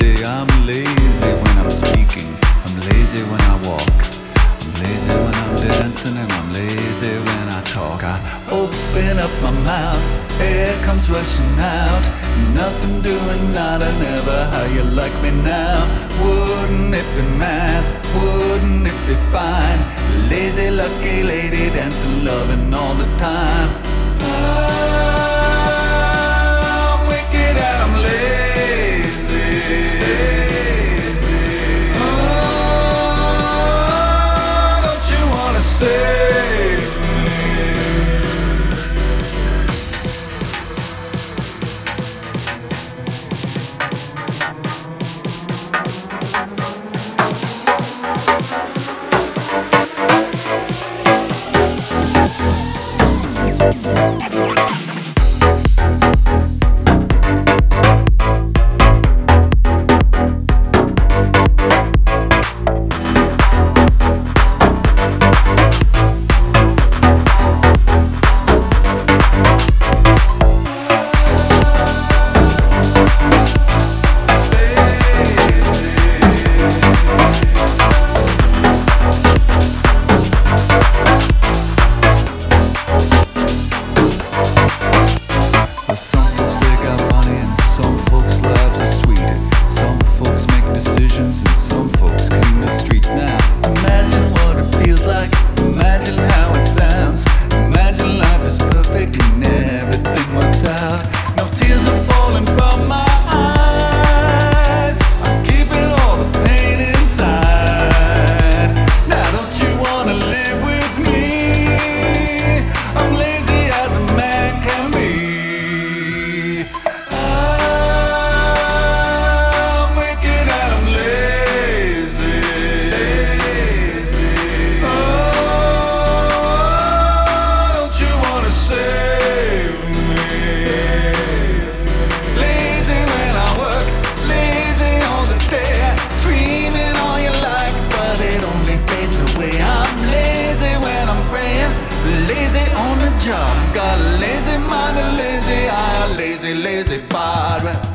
I'm lazy when I'm speaking, I'm lazy when I walk. I'm lazy when I'm dancing and I'm lazy when I talk. I open up my mouth, air comes rushing out. Nothing doing, nada, never. How you like me now? Wouldn't it be mad? Wouldn't it be fine? Lazy, lucky lady dancing, loving all the time. I'm lazy on the job, got a lazy mind, a lazy eye, a lazy, lazy body.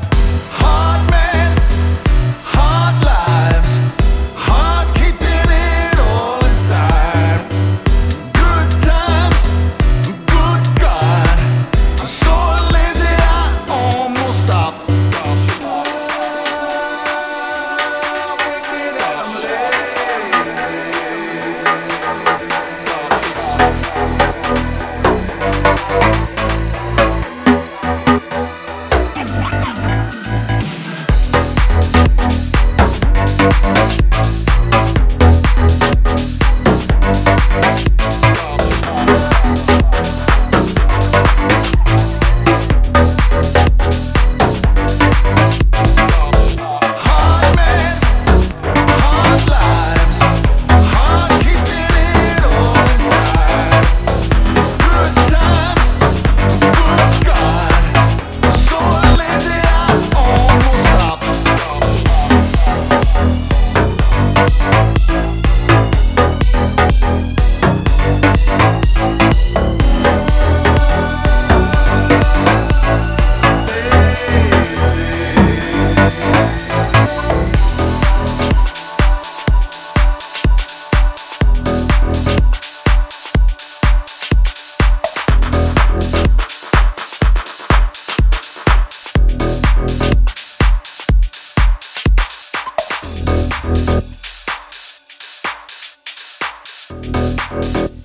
Bye.